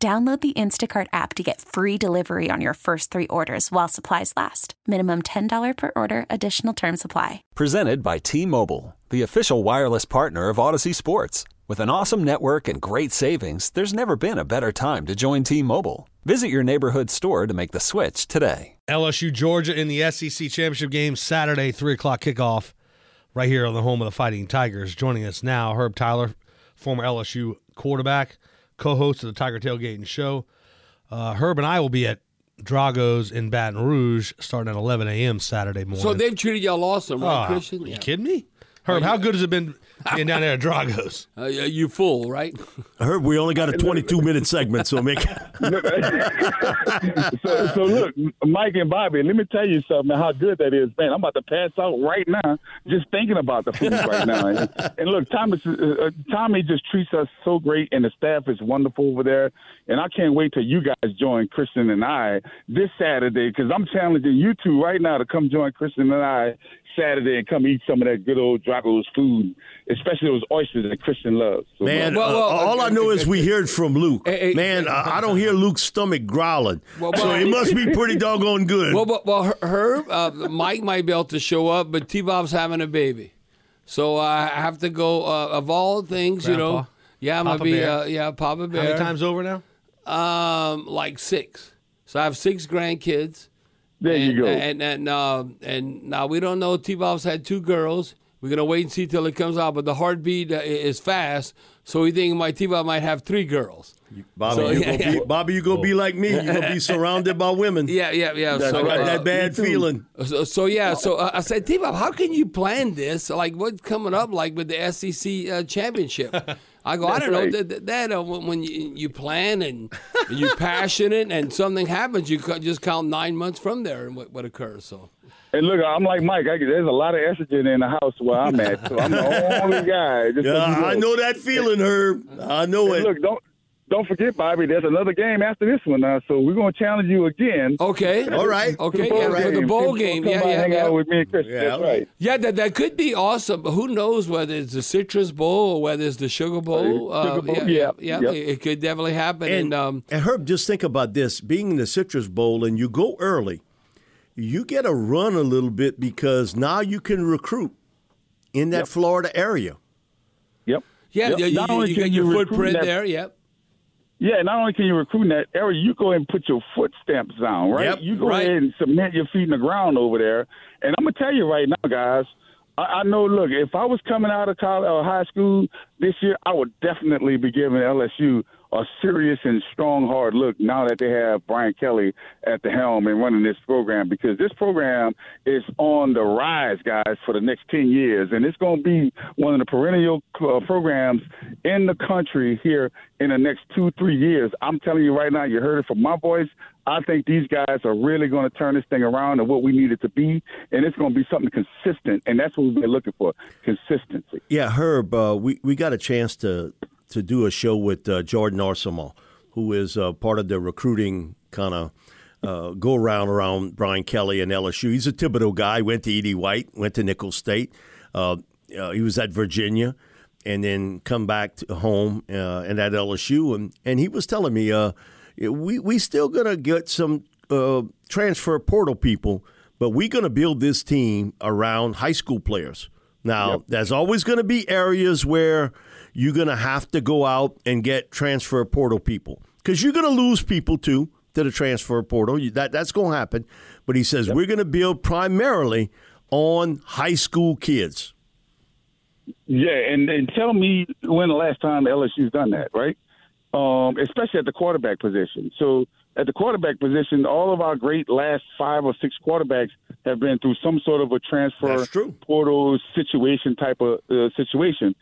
Download the Instacart app to get free delivery on your first three orders while supplies last. Minimum $10 per order, additional term supply. Presented by T Mobile, the official wireless partner of Audacy Sports. With an awesome network and great savings, there's never been a better time to join T Mobile. Visit your neighborhood store to make the switch today. LSU Georgia in the SEC championship game Saturday, three o'clock kickoff, right here on the home of the Fighting Tigers. Joining us now, Herb Tyler, former LSU quarterback co-host of the Tiger Tailgating Show. Uh, Herb and I will be at Drago's in Baton Rouge starting at 11 a.m. Saturday morning. So they've treated y'all awesome, right, Ah, Christian? You kidding me? Herb, how good has it been being down there at Drago's? Uh, you full, right? I heard we only got a 22 minute segment, so make. so, so look, Mike and Bobby, let me tell you something. How good that is, man! I'm about to pass out right now just thinking about the food right now. And, and look, Thomas, uh, uh, Tommy just treats us so great, and the staff is wonderful over there. And I can't wait till you guys join Christian and I this Saturday because I'm challenging you two right now to come join Christian and I Saturday and come eat some of that good old Drago's food, especially those oysters that Christian loves. So, Man, Well, well, uh, all I know is we heard from Luke. Hey, hey, Man, hey, I, I don't hear Luke's stomach growling, Well, so well- it must be pretty doggone good. Well, well, well Herb, uh, Mike might be able to show up, but T Bob's having a baby. So I have to go, uh, of all things, you know. Yeah, I'm Papa going to be, uh, yeah, Papa Bear. How many times over now? Um, like six. So I have six grandkids. there and, you go. And and uh, and now we don't know. T Bob's had two girls. We're gonna wait and see till it comes out. But the heartbeat uh, is fast, so we think my T might have three girls. Bobby, so- you yeah, gonna be. Bobby, you gonna be like me. You gonna be surrounded by women. Yeah, yeah, yeah. that, so, that, uh, that bad feeling. So, so yeah, so uh, I said, T Bob, how can you plan this? Like, what's coming up, like with the SEC uh, championship? I go, I don't know. right. That, that, that, uh, when, when you, you plan and you're passionate and something happens, you just count nine months from there and what, what occurs. So. And look, I'm like Mike. I, there's a lot of estrogen in the house where I'm at, so I'm the only guy. Just so Yeah, you I know that feeling, Herb. I know And it. look, don't don't forget, Bobby. There's another game after this one now, so we're gonna challenge you again. Okay. All right. Okay. Bowl Yeah, for the bowl game. by Yeah, and yeah, hang yeah. out with me and Chris. Yeah, That's all right. Yeah, that, that could be awesome. But who knows whether it's the Citrus Bowl or whether it's the Sugar Bowl? Uh, Sugar Bowl, yeah, yeah, yeah, yep. It, it could definitely happen. And, And, um, and Herb, just think about this: being in the Citrus Bowl, and you go early, you get a run a little bit because now you can recruit in that Florida area. Yep. yeah, Yep. you, Not you, only you can got your you recruit footprint that- there. Yep. Yeah, not only can you recruit in that area, you go ahead and put your footsteps down, right? Yep, you go right. ahead and cement your feet in the ground over there. And I'm gonna tell you right now, guys. I, I know. Look, if I was coming out of college or high school this year, I would definitely be giving LSU a serious and strong hard look now that they have Brian Kelly at the helm and running this program because this program is on the rise, guys, for the next 10 years. And it's going to be one of the perennial uh, programs in the country here in the next two, three years. I'm telling you right now, you heard it from my voice. I think these guys are really going to turn this thing around to what we need it to be, and it's going to be something consistent, and that's what we've been looking for consistency. Yeah, Herb, uh, we we got a chance to to do a show with uh, Jordan Arcement, who is uh, part of the recruiting kind of uh, go around around Brian Kelly and LSU. He's a Thibodaux guy. Went to E.D. White. Went to Nicholls State. Uh, uh, he was at Virginia, and then come back to home uh, and at LSU. And and he was telling me, uh, we we still gonna get some uh, transfer portal people, but we're gonna build this team around high school players. Now, there's always going to be areas where you're going to have to go out and get transfer portal people because you're going to lose people too to the transfer portal. You- That that's going to happen. But he says we're going to build primarily on high school kids. Yeah, and, and tell me when the last time LSU's done that, right? Um, especially at the quarterback position. So at the quarterback position, all of our great last five or six quarterbacks have been through some sort of a transfer portal situation type of uh, situation.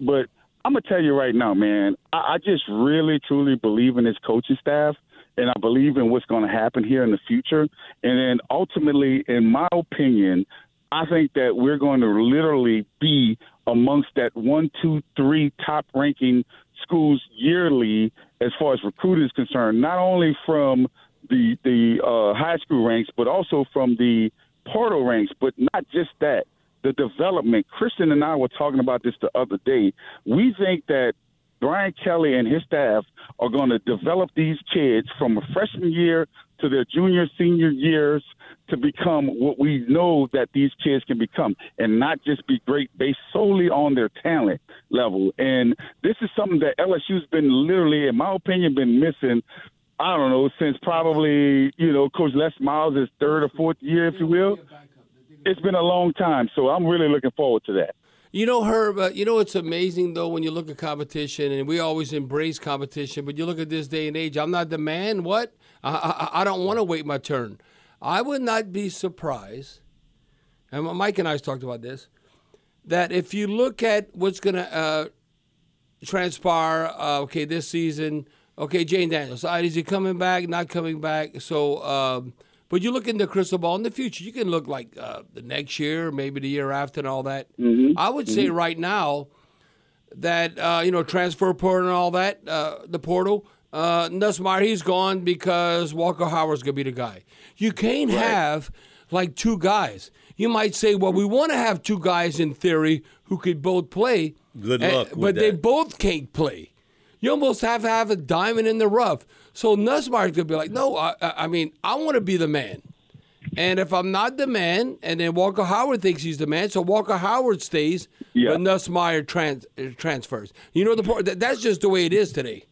But I'm gonna tell you right now, man, I, I just really truly believe in this coaching staff. and I believe in what's going to happen here in the future. And then ultimately, in my opinion, I think that we're going to literally be amongst that one, two, three top ranking schools yearly as far as recruiting is concerned, not only from the the uh, high school ranks, but also from the portal ranks. But not just that, the development. Christian and I were talking about this the other day. We think that Brian Kelly and his staff are going to develop these kids from a freshman year to their junior, senior years to become what we know that these kids can become and not just be great based solely on their talent level. And this is something that LSU's been literally, in my opinion, been missing. I don't know, since probably, you know, Coach Les Miles' third or fourth year, if you will. It's been a long time, so I'm really looking forward to that. You know, Herb, uh, you know, it's amazing, though, when you look at competition, and we always embrace competition, but you look at this day and age, I'm not the man. What? I, I, I don't want to wait my turn. I would not be surprised, and Mike and I talked about this, that if you look at what's going to uh, transpire, uh, okay, this season, okay, Jayden Daniels, is he coming back, not coming back? So, um, but you look in the crystal ball in the future, you can look like uh, the next year, maybe the year after, and all that. Mm-hmm. I would say right now that, uh, you know, transfer portal and all that, uh, the portal, uh, Nussmeier, he's gone because Walker Howard's going to be the guy. You can't have like two guys. You might say, well, we want to have two guys in theory who could both play. Good and- luck with But they both can't play. You almost have to have a diamond in the rough. So Nussmeier's going to be like, no, I, I mean, I want to be the man. And if I'm not the man, and then Walker Howard thinks he's the man, so Walker Howard stays, Yeah. but Nussmeier trans, transfers. You know the part that, that's just the way it is today.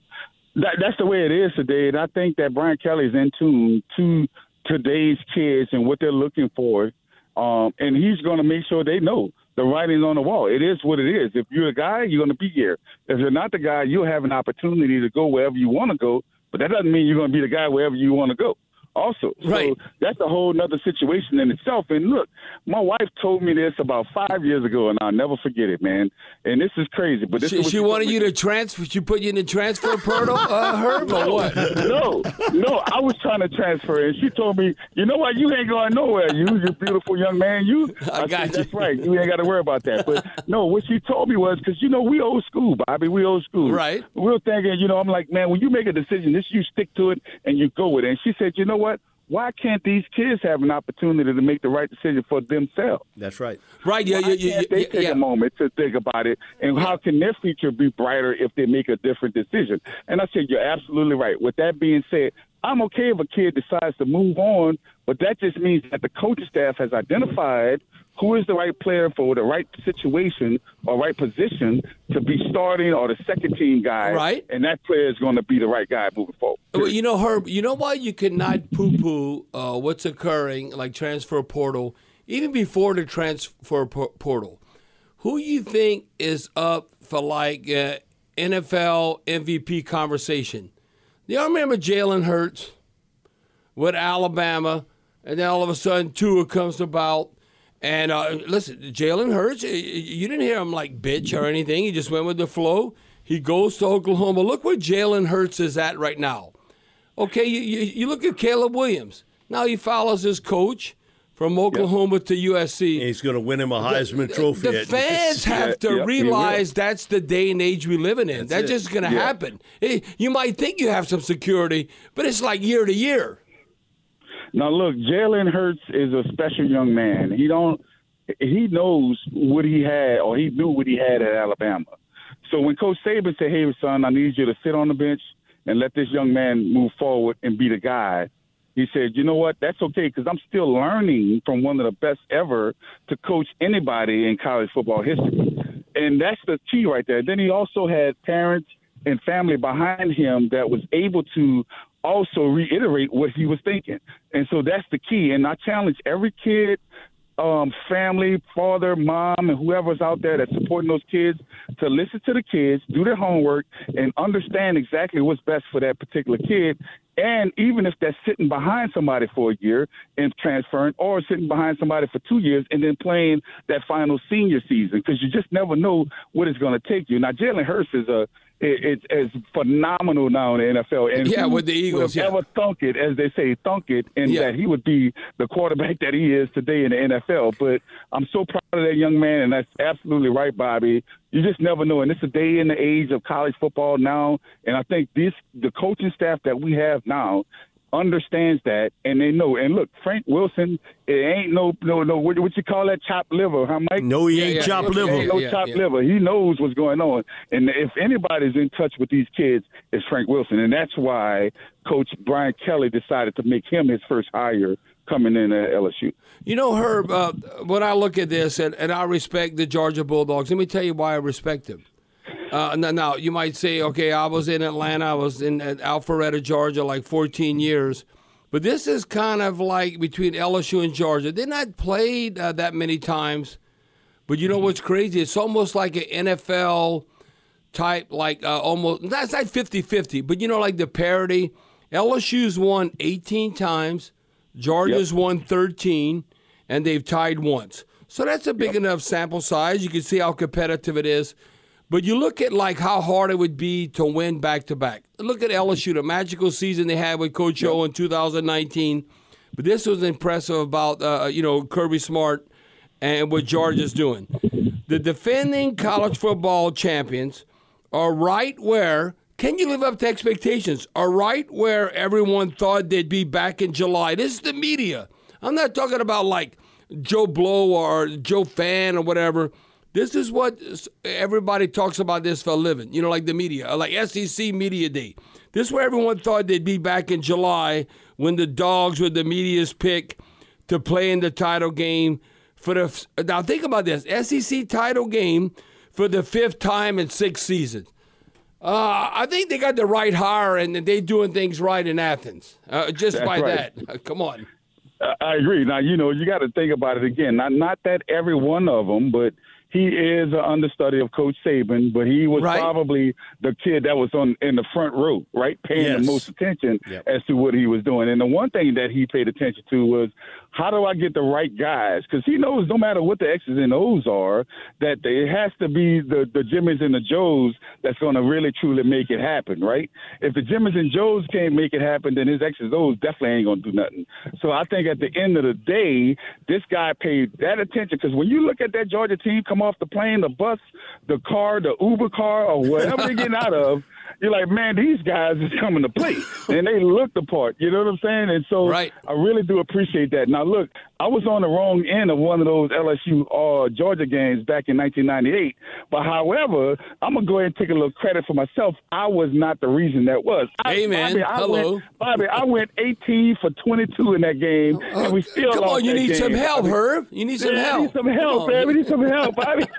That, that's the way it is today, and I think that Brian Kelly's in tune to today's kids and what they're looking for, um, and he's going to make sure they know the writing's on the wall. It is what it is. If you're a guy, you're going to be here. If you're not the guy, you'll have an opportunity to go wherever you want to go, but that doesn't mean you're going to be the guy wherever you want to go. Also, Right. so that's a whole nother situation in itself. And look, my wife told me this about five years ago, and I'll never forget it, man. And this is crazy, but this She, she wanted you to transfer. She put you in the transfer portal, uh, Herb, or what? no, no, I was trying to transfer, and she told me, "You know what? You ain't going nowhere. You, you beautiful young man. You." I got said, you. That's right. You ain't got to worry about that. But no, what she told me was because you know we old school, Bobby. We old school. Right. We were thinking, you know, I'm like, man, when you make a decision, this you stick to it and you go with it. And she said, you know what? Why can't these kids have an opportunity to make the right decision for themselves? That's right. Right? Yeah, Why yeah, yeah, can't they yeah, take yeah. a moment to think about it, and how can their future be brighter if they make a different decision? And I said, you're absolutely right. With that being said, I'm okay if a kid decides to move on, but that just means that the coaching staff has identified who is the right player for the right situation or right position to be starting or the second team guy, Right. And that player is going to be the right guy moving forward. Well, you know, Herb, you know why you cannot poo poo uh, what's occurring, like transfer portal, even before the transfer por- portal? Who you think is up for like uh, NFL MVP conversation? Y'all remember Jalen Hurts with Alabama, and then all of a sudden Tua comes about? And uh, listen, Jalen Hurts, you didn't hear him like bitch or anything. He just went with the flow. He goes to Oklahoma. Look where Jalen Hurts is at right now. Okay, you, you, you look at Caleb Williams. Now he follows his coach from Oklahoma to USC. And he's going to win him a Heisman Trophy. The fans have to Yeah, yeah, realize that's the day and age we're living in. That's, it. just going to Yeah. happen. Eh, You might think you have some security, but it's like year to year. Now look, Jalen Hurts is a special young man. He don't he knows what he had or he knew what he had at Alabama. So when Coach Saban said, Hey son, I need you to sit on the bench and let this young man move forward and be the guy, he said, You know what? That's okay because I'm still learning from one of the best ever to coach anybody in college football history. And that's the key right there. Then he also had parents and family behind him that was able to also reiterate what he was thinking. And so that's the key. And I challenge every kid, um, family, father, mom, and whoever's out there that's supporting those kids to listen to the kids, do their homework, and understand exactly what's best for that particular kid. And even if they're sitting behind somebody for a year and transferring, or sitting behind somebody for two years and then playing that final senior season, because you just never know what it's going to take you. Now, Jalen Hurts is a it, it's phenomenal now in the NFL. And yeah, with the Eagles, yeah. ever thunk it, as they say, thunk it, and Yeah. that he would be the quarterback that he is today in the NFL. But I'm so proud of that young man, and that's absolutely right, Bobby. You just never know, and it's a day in the age of college football now, and I think this the coaching staff that we have now understands that and they know and look frank wilson it ain't no no no what, what you call that chopped liver huh mike No, he Yeah, ain't yeah, chopped yeah, liver. yeah, no yeah, chopped yeah. liver. He knows what's going on. And if anybody's in touch with these kids, it's Frank Wilson. And that's why Coach Brian Kelly decided to make him his first hire coming in at LSU. You know, Herb, uh, when I look at this, and, and I respect the Georgia Bulldogs, let me tell you why I respect them. Uh, now, now, you might say, okay, I was in Atlanta, I was in Alpharetta, Georgia, like 14 years. But this is kind of like between LSU and Georgia. They're not played uh, that many times. But you know what's crazy? It's almost like an NFL type, like uh, almost, that's not 50 50, but you know, like the parity. LSU's won 18 times, Georgia's won 13, and they've tied once. So that's a big enough sample size. You can see how competitive it is. But you look at like how hard it would be to win back to back. Look at LSU, the magical season they had with Coach O in 2019. But this was impressive about uh, you know Kirby Smart and what Georgia's doing. The defending college football champions are right where. Can you live up to expectations? Are right where everyone thought they'd be back in July. This is the media. I'm not talking about like Joe Blow or Joe Fan or whatever. This is what everybody talks about this for a living. You know, like the media, like SEC Media Day. This is where everyone thought they'd be back in July when the dogs were the media's pick to play in the title game for the. Now think about this: SEC title game for the fifth time in six seasons. Uh, I think they got the right hire and they're doing things right in Athens. Uh, just That's by right. that, come on. I- I agree. Now, you know, you got to think about it again. Not not that every one of them, but he is an understudy of Coach Saban. But he was Right. probably the kid that was on in the front row, right, paying Yes. the most attention Yep. as to what he was doing. And the one thing that he paid attention to was how do I get the right guys? Because he knows no matter what the X's and O's are, that it has to be the the Jimmys and the Joes that's going to really truly make it happen, right? If the Jimmys and Joes can't make it happen, then his X's and O's definitely ain't going to do nothing. So I think at the end of the day, this guy paid that attention because when you look at that Georgia team come off the plane, the bus, the car, the Uber car, or whatever they're getting out of. You're like, man, these guys is coming to play, and they look the part. You know what I'm saying? And so, Right. I really do appreciate that. Now, look, I was on the wrong end of one of those LSU uh, Georgia games back in 1998. But however, I'm gonna go ahead and take a little credit for myself. I was not the reason that was. I, Hey, man. Bobby, I Hello. Went, Bobby, I went 18 for 22 in that game, and we still Come lost on, you that need game. some help, Herb. You need some Yeah, help. I need some help, man. We need some help, Bobby.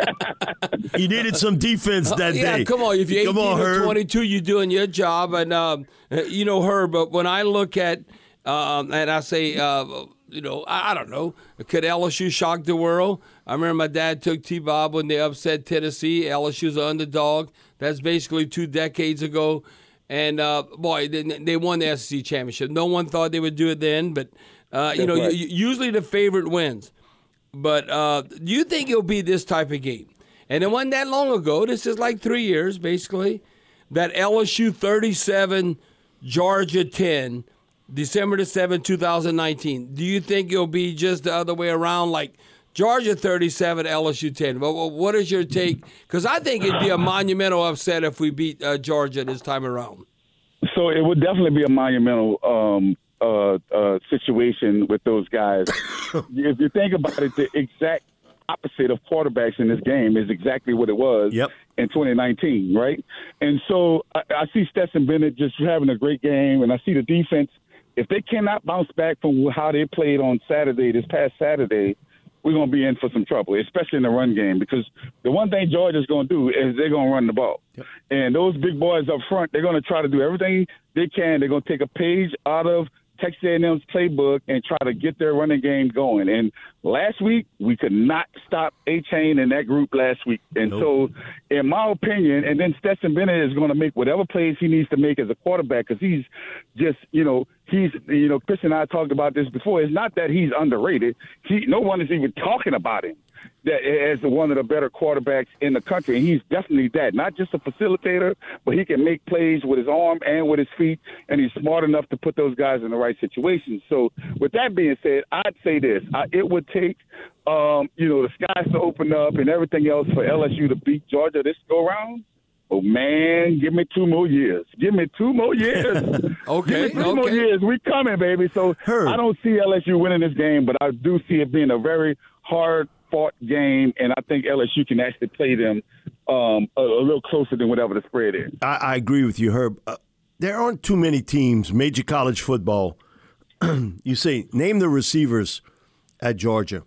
He needed some defense that yeah, day. come on. If you're 18 Come on, or Herb. 22, you're doing your job. And, um, you know, her. but when I look at, um, and I say, uh, you know, I, I don't know, could LSU shock the world? I remember my dad took T Bob when they upset Tennessee. LSU's an underdog. That's basically two decades ago. And, uh, boy, they, they won the SEC championship. No one thought they would do it then, but, uh, you know, right. usually the favorite wins. But uh, do you think it'll be this type of game? And it wasn't that long ago. This is like three years, basically. That LSU 37, Georgia 10, December the 7th, 2019. Do you think it'll be just the other way around, like Georgia 37, LSU 10? Well, well, what is your take? Because I think it'd be a monumental upset if we beat uh, Georgia this time around. So it would definitely be a monumental um, uh, uh, situation with those guys. if you think about it, the exact opposite of quarterbacks in this game is exactly what it was Yep. in 2019, right? And so I, I see Stetson Bennett just having a great game, and I see the defense. If they cannot bounce back from how they played on Saturday, this past Saturday, we're going to be in for some trouble, especially in the run game, because the one thing Georgia's going to do is they're going to run the ball. And those big boys up front, they're going to try to do everything they can. They're going to take a page out of Texas A&M's playbook and try to get their running game going. And last week we could not stop Achane and that group last week. And nope. so, in my opinion, and then Stetson Bennett is going to make whatever plays he needs to make as a quarterback because he's just you know he's you know Chris and I talked about this before. It's not that he's underrated. He no one is even talking about him that as one of the better quarterbacks in the country. And he's definitely that. Not just a facilitator, but he can make plays with his arm and with his feet, and he's smart enough to put those guys in the right situations. So, with that being said, I'd say this: I, it would take, um, you know, the skies to open up and everything else for LSU to beat Georgia this go round. Oh man, give me two more years. Give me two more years. okay, give me two okay. more years. We coming, baby. So Herb. I don't see LSU winning this game, but I do see it being a very hard fought game, and I think LSU can actually play them um, a, a, little closer than whatever the spread is. I, I agree with you, Herb. Uh, there aren't too many teams, major college football. you say, name the receivers at Georgia.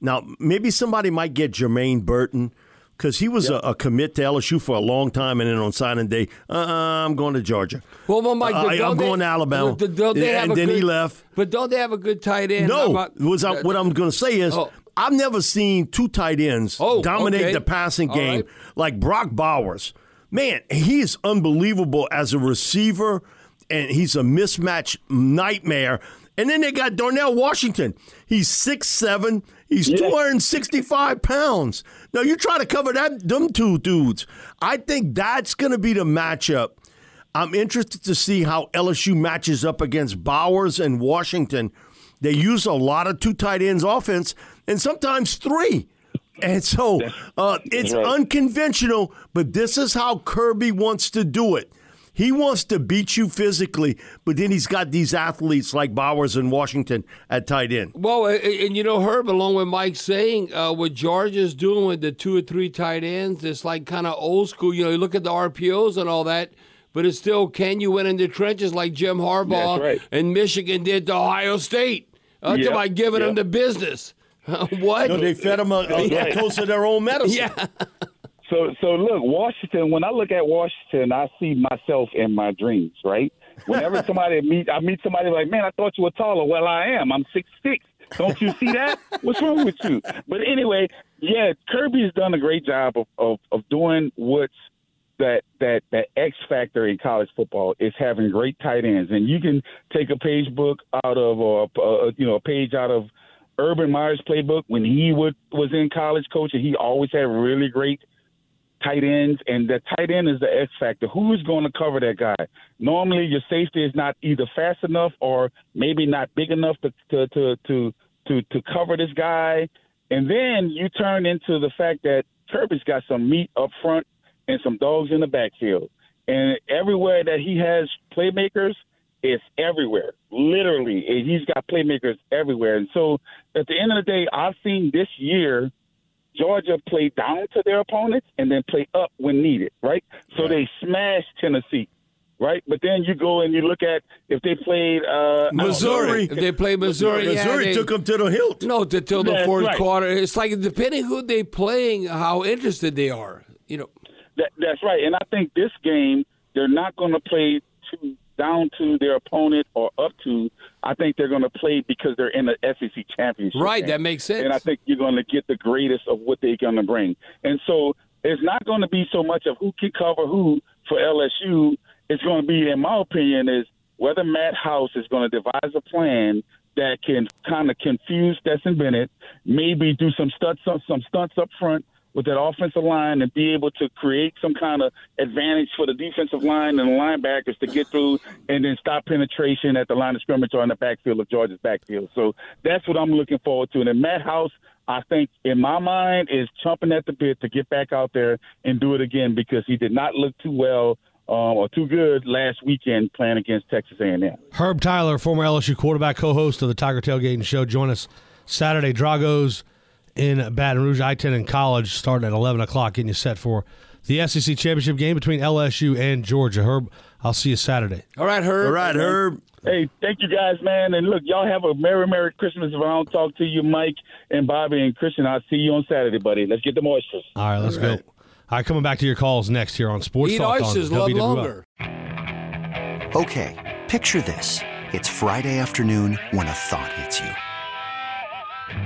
Now, maybe somebody might get Jermaine Burton because he was yep. a, a, commit to LSU for a long time, and then on signing day, uh, I'm going to Georgia. Well, well Mike, uh, I'm they, going to Alabama. Don't they and then good, he left. But don't they have a good tight end? No, about, was I, what I'm going to say is. Oh. I've never seen two tight ends oh, dominate okay. the passing game right. like Brock Bowers. Man, he is unbelievable as a receiver, and he's a mismatch nightmare. And then they got Darnell Washington. He's six seven. He's yeah. 265 pounds. Now you try to cover that them two dudes. I think that's going to be the matchup. I'm interested to see how LSU matches up against Bowers and Washington. They use a lot of two tight ends offense and sometimes three. And so uh, it's right. unconventional, but this is how Kirby wants to do it. He wants to beat you physically, but then he's got these athletes like Bowers and Washington at tight end. Well, and you know, Herb, along with Mike saying, uh, what Georgia's doing with the two or three tight ends, it's like kind of old school. You know, you look at the RPOs and all that, but it's still, can you win in the trenches like Jim Harbaugh right. and Michigan did to Ohio State? Uh, Yep, by giving yep. them the business. what? No, they fed them a, a Right. dose of their own medicine. yeah. So, so look, Washington. When I look at Washington, I see myself in my dreams. Right. Whenever somebody meet, I meet somebody like, man, I thought you were taller. Well, I am. I'm six six. Don't you see that? What's wrong with you? But anyway, yeah, Kirby's done a great job of of, of doing what's that that that X factor in college football is having great tight ends, and you can take a page book out of or uh, you know a page out of Urban Meyer's playbook when he would was in college coaching. He always had really great tight ends, and the tight end is the X factor. Who's going to cover that guy? Normally, your safety is not either fast enough or maybe not big enough to to to to to, to cover this guy. And then you turn into the fact that Kirby's got some meat up front and some dogs in the backfield. And everywhere that he has playmakers, it's everywhere. Literally, he's got playmakers everywhere. And so at the end of the day, I've seen this year Georgia play down to their opponents and then play up when needed, right? So they smashed Tennessee, right? But then you go and you look at if they played uh, Missouri. If they played Missouri, yeah, Missouri they- took them to the hilt. No, to till the That's fourth right. quarter. It's like depending who they're playing, how interested they are. You know, That, that's right. And I think this game, they're not going to play to, down to their opponent or up to. I think they're going to play because they're in the SEC championship. right? game. That makes sense. And I think you're going to get the greatest of what they're going to bring. And so it's not going to be so much of who can cover who for LSU. It's going to be, in my opinion, is whether Matt House is going to devise a plan that can kind of confuse Stetson Bennett, maybe do some stunts, some, some stunts up front with that offensive line and be able to create some kind of advantage for the defensive line and the linebackers to get through and then stop penetration at the line of scrimmage or in the backfield of Georgia's backfield. So that's what I'm looking forward to. And then Matt House, I think, in my mind, is chomping at the bit to get back out there and do it again because he did not look too well um, or too good last weekend playing against Texas A&M. Herb Tyler, former LSU quarterback, co-host of the Tiger Tailgating Show, join us Saturday. Drago's in Baton Rouge, I-10 in college, starting at 11 o'clock, getting you set for the SEC championship game between LSU and Georgia. Herb, I'll see you Saturday. All right, Herb. All right, Herb. Hey, thank you guys, man. And look, y'all have a Merry, Merry Christmas if I don't talk to you, Mike and Bobby and Christian. I'll see you on Saturday, buddy. Let's get the moistures. All right, let's go. All right, coming back to your calls next here on Sports Eat Talk on oysters, love WWL. longer. Okay, picture this. It's Friday afternoon when a thought hits you.